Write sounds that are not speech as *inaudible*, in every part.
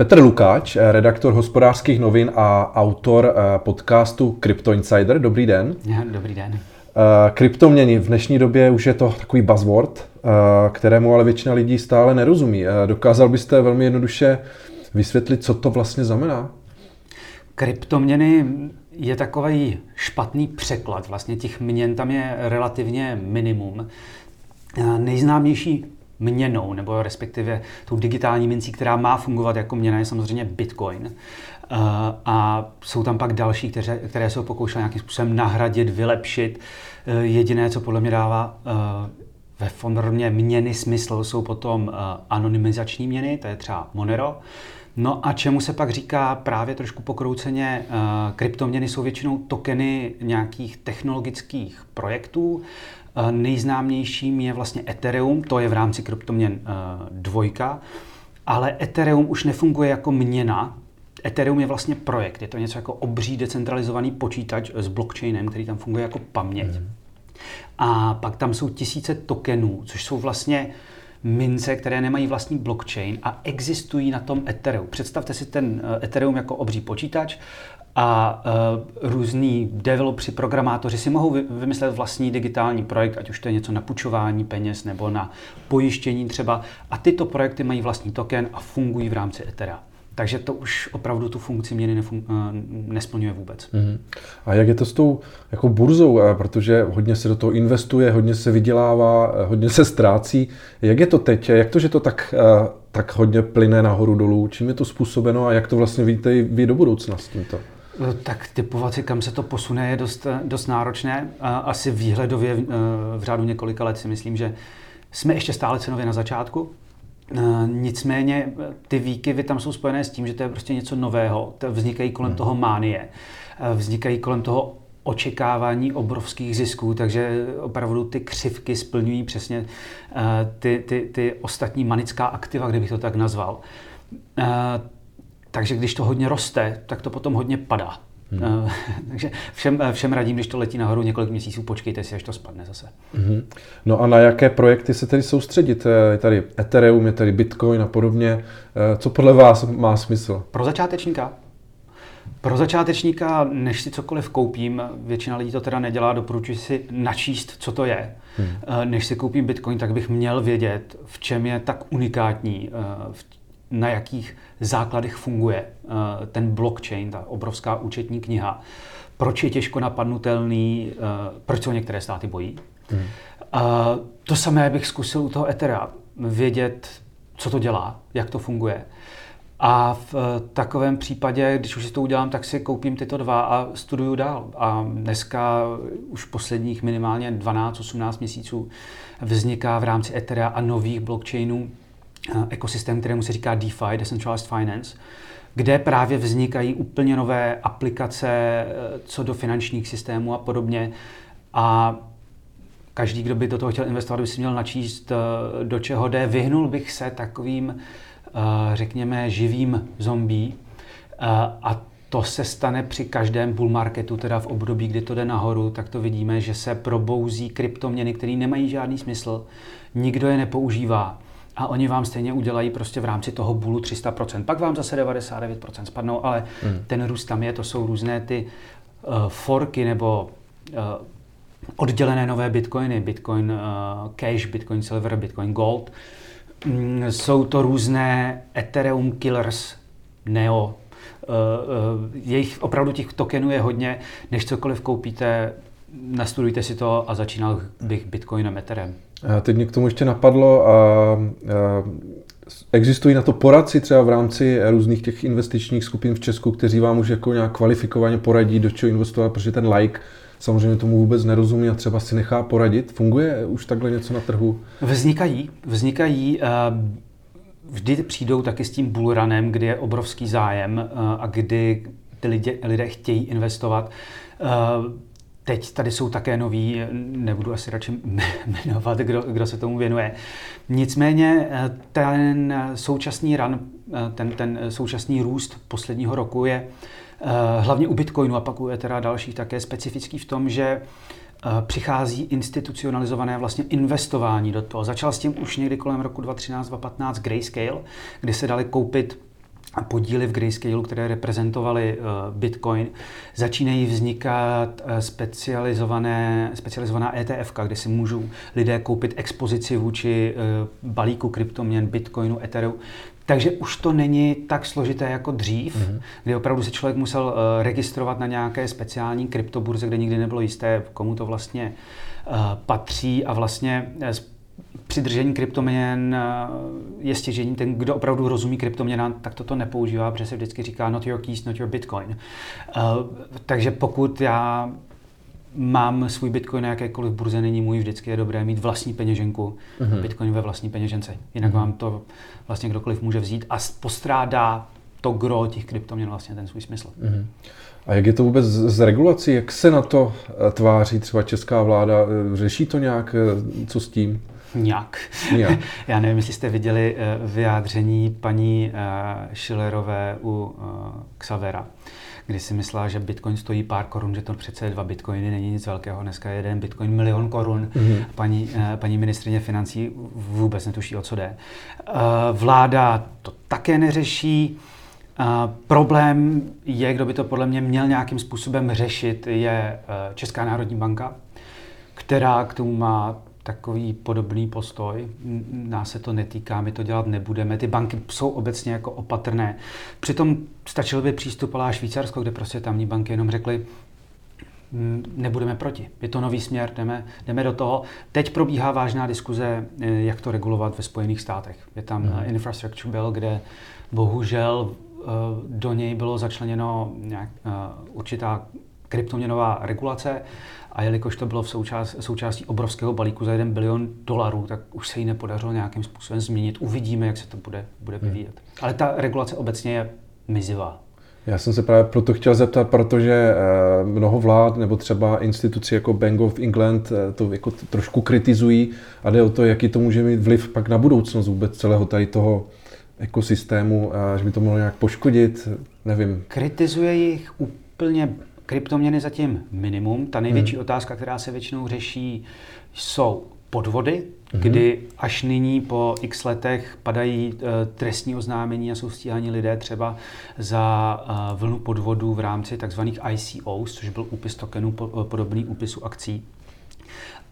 Petr Lukáč, redaktor hospodářských novin a autor podcastu Crypto Insider. Dobrý den. Dobrý den. Kryptoměny v dnešní době už je to takový buzzword, kterému ale většina lidí stále nerozumí. Dokázal byste velmi jednoduše vysvětlit, co to vlastně znamená? Kryptoměny je takový špatný překlad. Vlastně těch měn tam je relativně minimum. Nejznámější měnou, nebo respektive tou digitální mincí, která má fungovat jako měna, je samozřejmě Bitcoin. A jsou tam pak další, které, které se pokoušely nějakým způsobem nahradit, vylepšit. Jediné, co podle mě dává ve formě měny smysl, jsou potom anonymizační měny, to je třeba Monero, No a čemu se pak říká právě trošku pokrouceně, uh, kryptoměny jsou většinou tokeny nějakých technologických projektů. Uh, nejznámějším je vlastně Ethereum, to je v rámci kryptoměn uh, dvojka, ale Ethereum už nefunguje jako měna, Ethereum je vlastně projekt, je to něco jako obří decentralizovaný počítač s blockchainem, který tam funguje jako paměť. Mm. A pak tam jsou tisíce tokenů, což jsou vlastně uh, mince, které nemají vlastní blockchain a existují na tom Ethereum. Představte si ten eh, Ethereum jako obří počítač a uh, různí developři, programátoři si mohou vymyslet vlastní digitální projekt, ať už to je něco na půjčování peněz nebo na pojištění třeba. A tyto projekty mají vlastní token a fungují v rámci Ethera. Takže to už opravdu tu funkci měny nefun- eh, nesplňuje vůbec. Mm-hmm. A jak je to s tou jako burzou, eh, protože hodně se do toho investuje, hodně se vydělává, eh, hodně se ztrácí. Jak je to teď? Jak to, že to tak, tak hodně plyne nahoru dolů? Čím je to způsobeno a jak to vlastně vidíte vy do budoucna s tímto? Tak typovat si, kam se to posune, je dost, dost náročné. Asi výhledově v řádu několika let si myslím, že jsme ještě stále cenově na začátku. Eh, nicméně eh, ty výkyvy tam jsou spojené s tím, že to je prostě něco nového. Vznikají kolem hmm. toho mánie. Eh, vznikají kolem toho očekávání obrovských zisků, takže opravdu ty křivky splňují přesně ty, ty, ty ostatní manická aktiva, kdybych to tak nazval. Takže když to hodně roste, tak to potom hodně padá. Hmm. *laughs* Takže všem, všem radím, když to letí nahoru několik měsíců, počkejte si, až to spadne zase. Hmm. No a na jaké projekty se tedy soustředit? Je tady Ethereum, je tady Bitcoin a podobně. Eh, co podle vás má smysl? Pro začátečníka? Pro začátečníka, než si cokoliv koupím, většina lidí to teda nedělá, doporučuji si načíst, co to je. Hmm. Eh, než si koupím Bitcoin, tak bych měl vědět, v čem je tak unikátní, eh, na jakých základech funguje eh, ten blockchain, ta obrovská účetní kniha, proč je těžko napadnutelný, eh, proč se některé státy bojí. Hmm. To samé bych zkusil u toho Ethera, vědět, co to dělá, jak to funguje. A v eh, takovém případě, když už si to udělám, tak si koupím tyto dva a studuju dál. A dneska už posledních minimálně 12-18 měsíců vzniká v rámci Ethera a nových blockchainů ekosystém, kterému se říká DeFi, Decentralized Finance, kde právě vznikají úplně nové aplikace eh, co do finančních systémů a podobně. A každý, kdo by do toho chtěl investovat, by si měl načíst, eh, do čeho jde. Vyhnul bych se takovým, eh, řekněme, živým zombí. A to se stane při každém bull marketu, teda v období, kdy to jde nahoru, tak to vidíme, že se probouzí kryptoměny, které nemají žádný smysl, nikdo je nepoužívá a oni vám stejně udělají prostě v rámci toho bulu 300%. Pak vám zase 99% spadnou, ale hmm. ten růst tam je, to jsou různé ty uh, forky nebo uh, oddělené nové bitcoiny, bitcoin uh, cash, bitcoin silver, bitcoin gold. Mm, jsou to různé Ethereum killers, Neo, uh, uh, jejich opravdu těch tokenů je hodně, než cokoliv koupíte, nastudujte si to a začínal bych Bitcoinem Etherem. A teď mě k tomu ještě napadlo, a, a existují na to poradci třeba v rámci různých těch investičních skupin v Česku, kteří vám už jako nějak kvalifikovaně poradí, do čeho investovat, protože ten like samozřejmě tomu vůbec nerozumí a třeba si nechá poradit. Funguje už takhle něco na trhu? Vznikají, vznikají. Vždy přijdou taky s tím bullrunem, kdy je obrovský zájem a kdy ty lidé, lidé chtějí investovat. Teď tady jsou také noví, nebudu asi radši jmenovat, kdo, kdo se tomu věnuje. Nicméně eh, ten současný run, eh, ten, ten současný růst posledního roku je eh, hlavně u Bitcoinu a pak u Ethera dalších také specifický v tom, že přichází institucionalizované vlastně investování do toho. Začal s tím už někdy kolem roku 2013-2015 Grayscale, kdy se dali koupit podíly v grayscale, které reprezentovaly Bitcoin, začínají vznikat specializované, specializovaná ETF, kde si můžou lidé koupit expozici vůči balíku kryptoměn, Bitcoinu, Ethereum, takže už to není tak složité jako dřív, mm-hmm. kdy opravdu se člověk musel registrovat na nějaké speciální kryptoburze, kde nikdy nebylo jisté, komu to vlastně patří a vlastně uh, při kryptoměn je stěžení. Ten, kdo opravdu rozumí kryptoměnám, tak toto nepoužívá, protože se vždycky říká not your keys, not your bitcoin. Uh, takže pokud já mám svůj bitcoin na jakékoliv burze, není můj, vždycky je dobré mít vlastní peněženku, mm-hmm. bitcoin ve vlastní peněžence. Jinak mm-hmm. vám to vlastně kdokoliv může vzít a postrádá to gro těch kryptoměn vlastně ten svůj smysl. Mm-hmm. A jak je to vůbec s regulací? Jak se na to eh, tváří třeba česká vláda? Eh, řeší to nějak? Eh, co s tím? Nějak. Nějak. *laughs* Já nevím, jestli jste viděli vyjádření paní Schillerové u Xavera kdy si myslela, že bitcoin stojí pár korun, že to přece dva bitcoiny není nic velkého. Dneska je jeden bitcoin milion korun. Mm-hmm. Paní, eh, paní ministrině financí vůbec netuší, o co jde. Eh, vláda to také neřeší. Uh, problém je, kdo by to podle mě měl nějakým způsobem řešit, je Česká národní banka, která k tomu má takový podobný postoj. Nás se to netýká, my to dělat nebudeme. Ty banky jsou obecně jako opatrné. Přitom stačil by přístup ale Švýcarsko, kde prostě tamní banky jenom řekly, nebudeme proti. Je to nový směr, jdeme, jdeme do toho. Teď probíhá vážná diskuze, eh, jak to regulovat ve Spojených státech. Je tam hmm. infrastructure bill, kde bohužel eh, do něj bylo začleněno nějak, eh, určitá kryptoměnová regulace a jelikož to bylo v součást, součástí obrovského balíku za 1 bilion dolarů, tak už se ji nepodařilo nějakým způsobem změnit. Uvidíme, jak se to bude, bude hmm. vyvíjet. Hmm. Ale ta regulace obecně je mizivá. Já jsem se právě proto chtěl zeptat, protože eh, mnoho vlád nebo třeba instituci jako Bank of England eh, to jako trošku kritizují a jde o to, jaký to může mít vliv pak na budoucnost vůbec celého tady toho ekosystému, že by to mohlo nějak poškodit, nevím. Kritizuje jich úplně Kryptoměny zatím minimum. Ta největší hmm. otázka, která se většinou řeší, jsou podvody, hmm. kdy až nyní po x letech padají uh, trestní oznámení a jsou stíháni lidé třeba za uh, vlnu podvodů v rámci tzv. ICOs, což byl úpis tokenů po, uh, podobný úpisu akcí.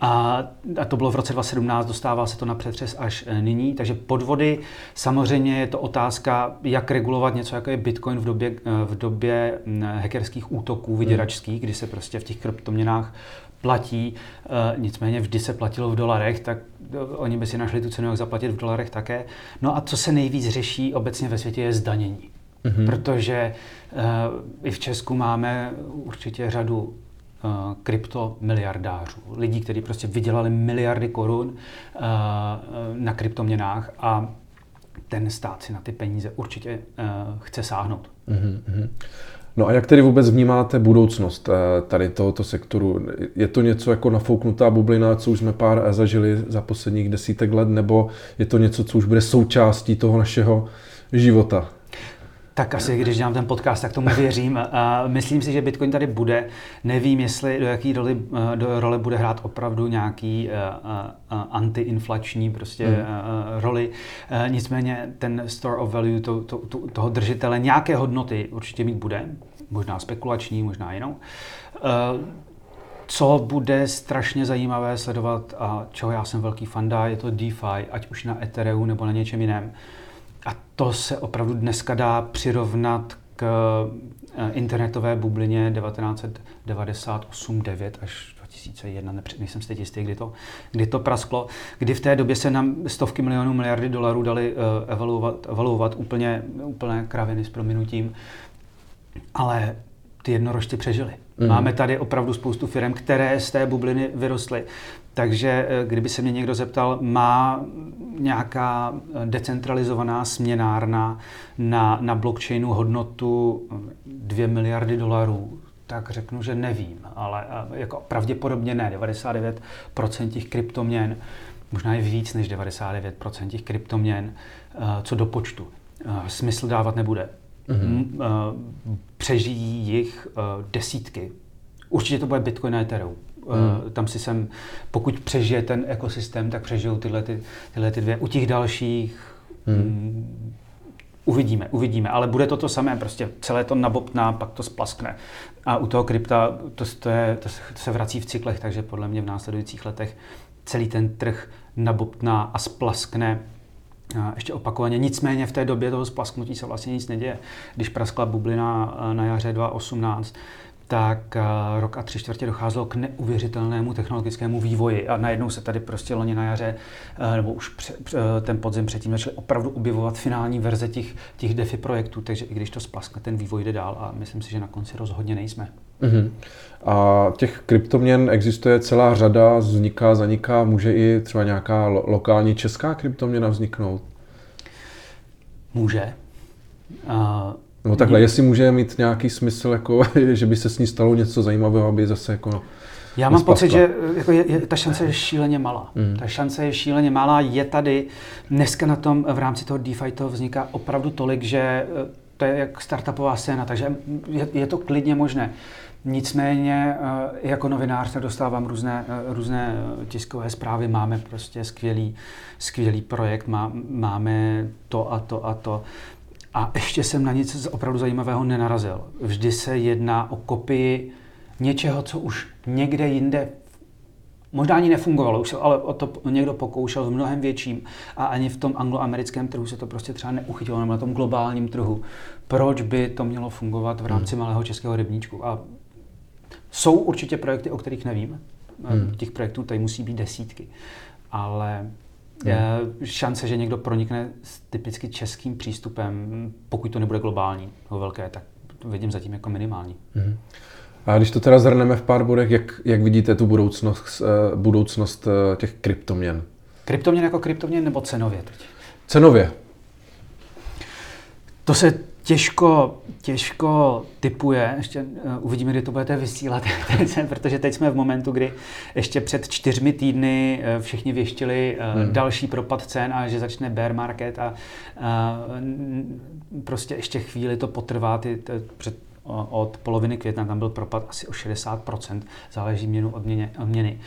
A, a to bylo v roce 2017, dostává se to na přetřes až e, nyní. Takže podvody, samozřejmě je to otázka, jak regulovat něco, jako je Bitcoin v době, e, v době hackerských útoků vyděračských, kdy se prostě v těch kryptoměnách platí, e, nicméně vždy se platilo v dolarech, tak oni by si našli tu cenu, jak zaplatit v dolarech také. No a co se nejvíc řeší obecně ve světě je zdanění. Mm-hmm. Protože i v Česku máme určitě řadu Eh, kryptomiliardářů, lidí, kteří prostě vydělali miliardy korun eh, na kryptoměnách a ten stát si na ty peníze určitě eh, chce sáhnout. Mm-hmm. No a jak tedy vůbec vnímáte budoucnost tady tohoto sektoru? Je to něco jako nafouknutá bublina, co už jsme pár zažili za posledních desítek let, nebo je to něco, co už bude součástí toho našeho života? Tak asi, když dělám ten podcast, tak tomu věřím. A myslím si, že Bitcoin tady bude. Nevím, jestli do jaké roli, do role bude hrát opravdu nějaký uh, uh, antiinflační prostě hmm. roli. Nicméně ten store of value to, to, to, toho držitele nějaké hodnoty určitě mít bude. Možná spekulační, možná jinou. Co bude strašně zajímavé sledovat a čeho já jsem velký fanda, je to DeFi, ať už na Ethereum nebo na něčem jiném. To se opravdu dneska dá přirovnat k eh, internetové bublině 1998-9 až 2001, nejsem si teď jistý, kdy to, kdy to prasklo, kdy v té době se nám stovky milionů miliardy dolarů dali uh, evaluovat, evaluovat úplně, úplné kraviny s prominutím, ale ty jednorožci přežili. Mm. Máme tady opravdu spoustu firm, které z té bubliny vyrostly. Takže eh, kdyby se mě někdo zeptal, má nějaká eh, decentralizovaná směnárna na, na blockchainu hodnotu 2 eh, miliardy dolarů, tak řeknu, že nevím, ale jako pravděpodobně ne. 99% těch kryptoměn, možná je víc než 99% těch kryptoměn, co do počtu, smysl dávat nebude. Mm-hmm. Přežijí jich desítky. Určitě to bude Bitcoin a Ethereum. Hmm. Tam si sem, pokud přežije ten ekosystém, tak přežijou tyhle, ty, tyhle ty dvě. U těch dalších hmm. Uvidíme, uvidíme, ale bude to to samé, prostě celé to nabobtná, pak to splaskne. A u toho krypta to, to, je, to, se, to se vrací v cyklech, takže podle mě v následujících letech celý ten trh nabobtná a splaskne ještě opakovaně. Nicméně v té době toho splasknutí se vlastně nic neděje. Když praskla bublina na jaře 2018, tak eh, rok a tři čtvrtě docházelo k neuvěřitelnému technologickému vývoji a najednou se tady prostě loni na jaře, eh, nebo už pře, pře, ten podzim předtím začaly opravdu objevovat finální verze těch, těch DeFi projektů, takže i když to splaskne, ten vývoj jde dál a myslím si, že na konci rozhodně nejsme. Mm-hmm. A těch kryptoměn existuje celá řada, vzniká, zaniká, může i třeba nějaká lo- lokální česká kryptoměna vzniknout? Může. Uh, No takhle, jestli může mít nějaký smysl, jako, *laughs* že by se s ní stalo něco zajímavého, aby zase jako já mám pocit, že jako je, je, ta šance je šíleně malá. Mm. Ta šance je šíleně malá, je tady. Dneska na tom v rámci toho DeFi to vzniká opravdu tolik, že eh, to je jak startupová scéna, takže je, je to klidně možné. Nicméně eh, jako novinář se dostávám různé, eh, různé tiskové zprávy, máme prostě skvělý, skvělý projekt, má, máme to a to a to. A ještě jsem na nic opravdu zajímavého nenarazil. Vždy se jedná o kopii něčeho, co už někde jinde možná ani nefungovalo, už se ale o to někdo pokoušel v mnohem větším a ani v tom angloamerickém trhu se to prostě třeba neuchytilo, nebo na tom globálním trhu. Proč by to mělo fungovat v rámci hmm. malého českého rybníčku? A jsou určitě projekty, o kterých nevím. Hmm. Těch projektů tady musí být desítky. Ale je šance, že někdo pronikne s typicky českým přístupem, pokud to nebude globální nebo velké, tak vidím zatím jako minimální. Mm. A když to teda zhrneme v pár bodech, jak, jak vidíte tu budoucnost, eh, budoucnost eh, těch kryptoměn? Kryptoměn jako kryptoměn nebo cenově teď? Cenově. To se těžko, těžko typuje, ještě uh, uvidíme, kdy to budete vysílat, *laughs* protože teď jsme v momentu, kdy ještě před čtyřmi týdny uh, všichni věštili uh, hmm. další propad cen a že začne bear market a uh, prostě ještě chvíli to potrvá, ty, t, před od poloviny května tam byl propad asi o 60%, záleží měnu od měny. Od měny.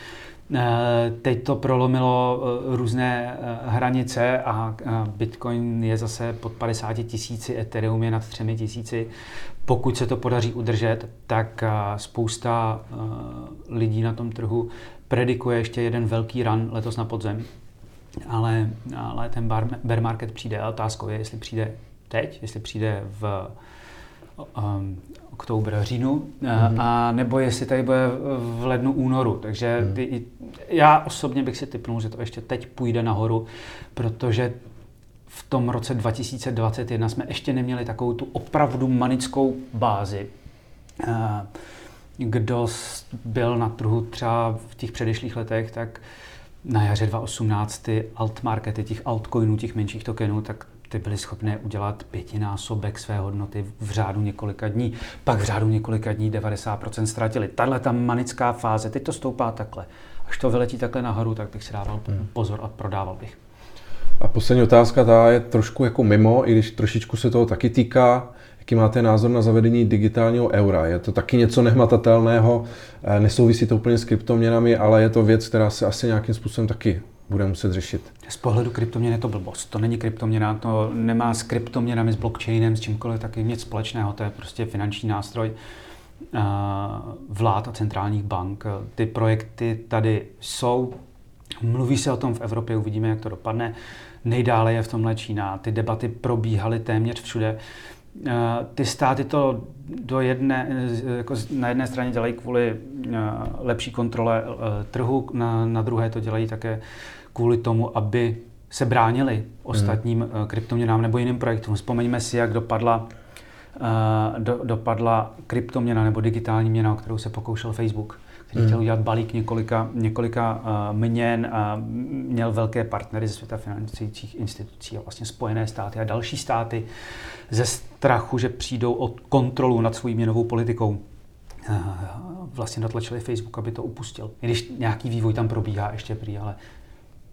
Eh, teď to prolomilo eh, různé eh, hranice a Bitcoin je zase pod 50 tisíci, Ethereum je nad 3 tisíci. Pokud se to podaří udržet, tak spousta lidí na tom trhu predikuje ještě jeden velký run letos na podzem. Ale, ale ten bear market přijde a otázkou je, jestli přijde teď, jestli přijde v um, oktober, říjnu, mm-hmm. a nebo jestli tady bude v lednu, únoru. Takže mm. ty, já osobně bych si typnul, že to ještě teď půjde nahoru, protože v tom roce 2021 jsme ještě neměli takovou tu opravdu manickou bázi. Kdo byl na trhu třeba v těch předešlých letech, tak na jaře 2018 ty alt markety těch altcoinů, těch menších tokenů, tak ty byly schopné udělat pětinásobek své hodnoty v řádu několika dní. Pak v řádu několika dní 90% ztratili. Tahle ta manická fáze, teď to stoupá takhle. Až to vyletí takhle nahoru, tak bych si dával hmm. pozor a prodával bych. A poslední otázka, ta je trošku jako mimo, i když trošičku se toho taky týká. Jaký máte názor na zavedení digitálního eura? Je to taky něco nehmatatelného, eh, nesouvisí to úplně s kryptoměnami, ale je to věc, která se asi nějakým způsobem taky bude muset řešit. Z pohledu kryptoměny je to blbost. To není kryptoměna, to nemá s kryptoměnami, s blockchainem, s čímkoliv taky nic společného. To je prostě finanční nástroj eh, vlád a centrálních bank. Ty projekty tady jsou, mluví se o tom v Evropě, uvidíme, jak to dopadne. Nejdále je v tomhle Čína. Ty debaty probíhaly téměř všude. Eh, ty státy to do jedné, jako na jedné straně dělají kvůli eh, lepší kontrole trhu, na, na druhé to dělají také kvůli tomu, aby se bránili ostatním hmm. kryptoměnám nebo jiným projektům. Vzpomeňme si, jak dopadla, uh, do, dopadla kryptoměna nebo digitální měna, o kterou se pokoušel Facebook, který hmm. chtěl udělat balík několika, několika uh, měn a měl velké partnery ze světa financujících institucí a vlastně Spojené státy a další státy ze strachu, že přijdou o kontrolu nad svou měnovou politikou vlastně dotlačili Facebook, aby to upustil. I když nějaký vývoj tam probíhá ještě prý, ale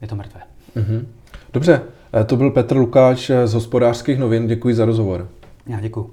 je to mrtvé. Mm-hmm. Dobře, eh, to byl Petr Lukáč z hospodářských novin. Děkuji za rozhovor. Já děkuji.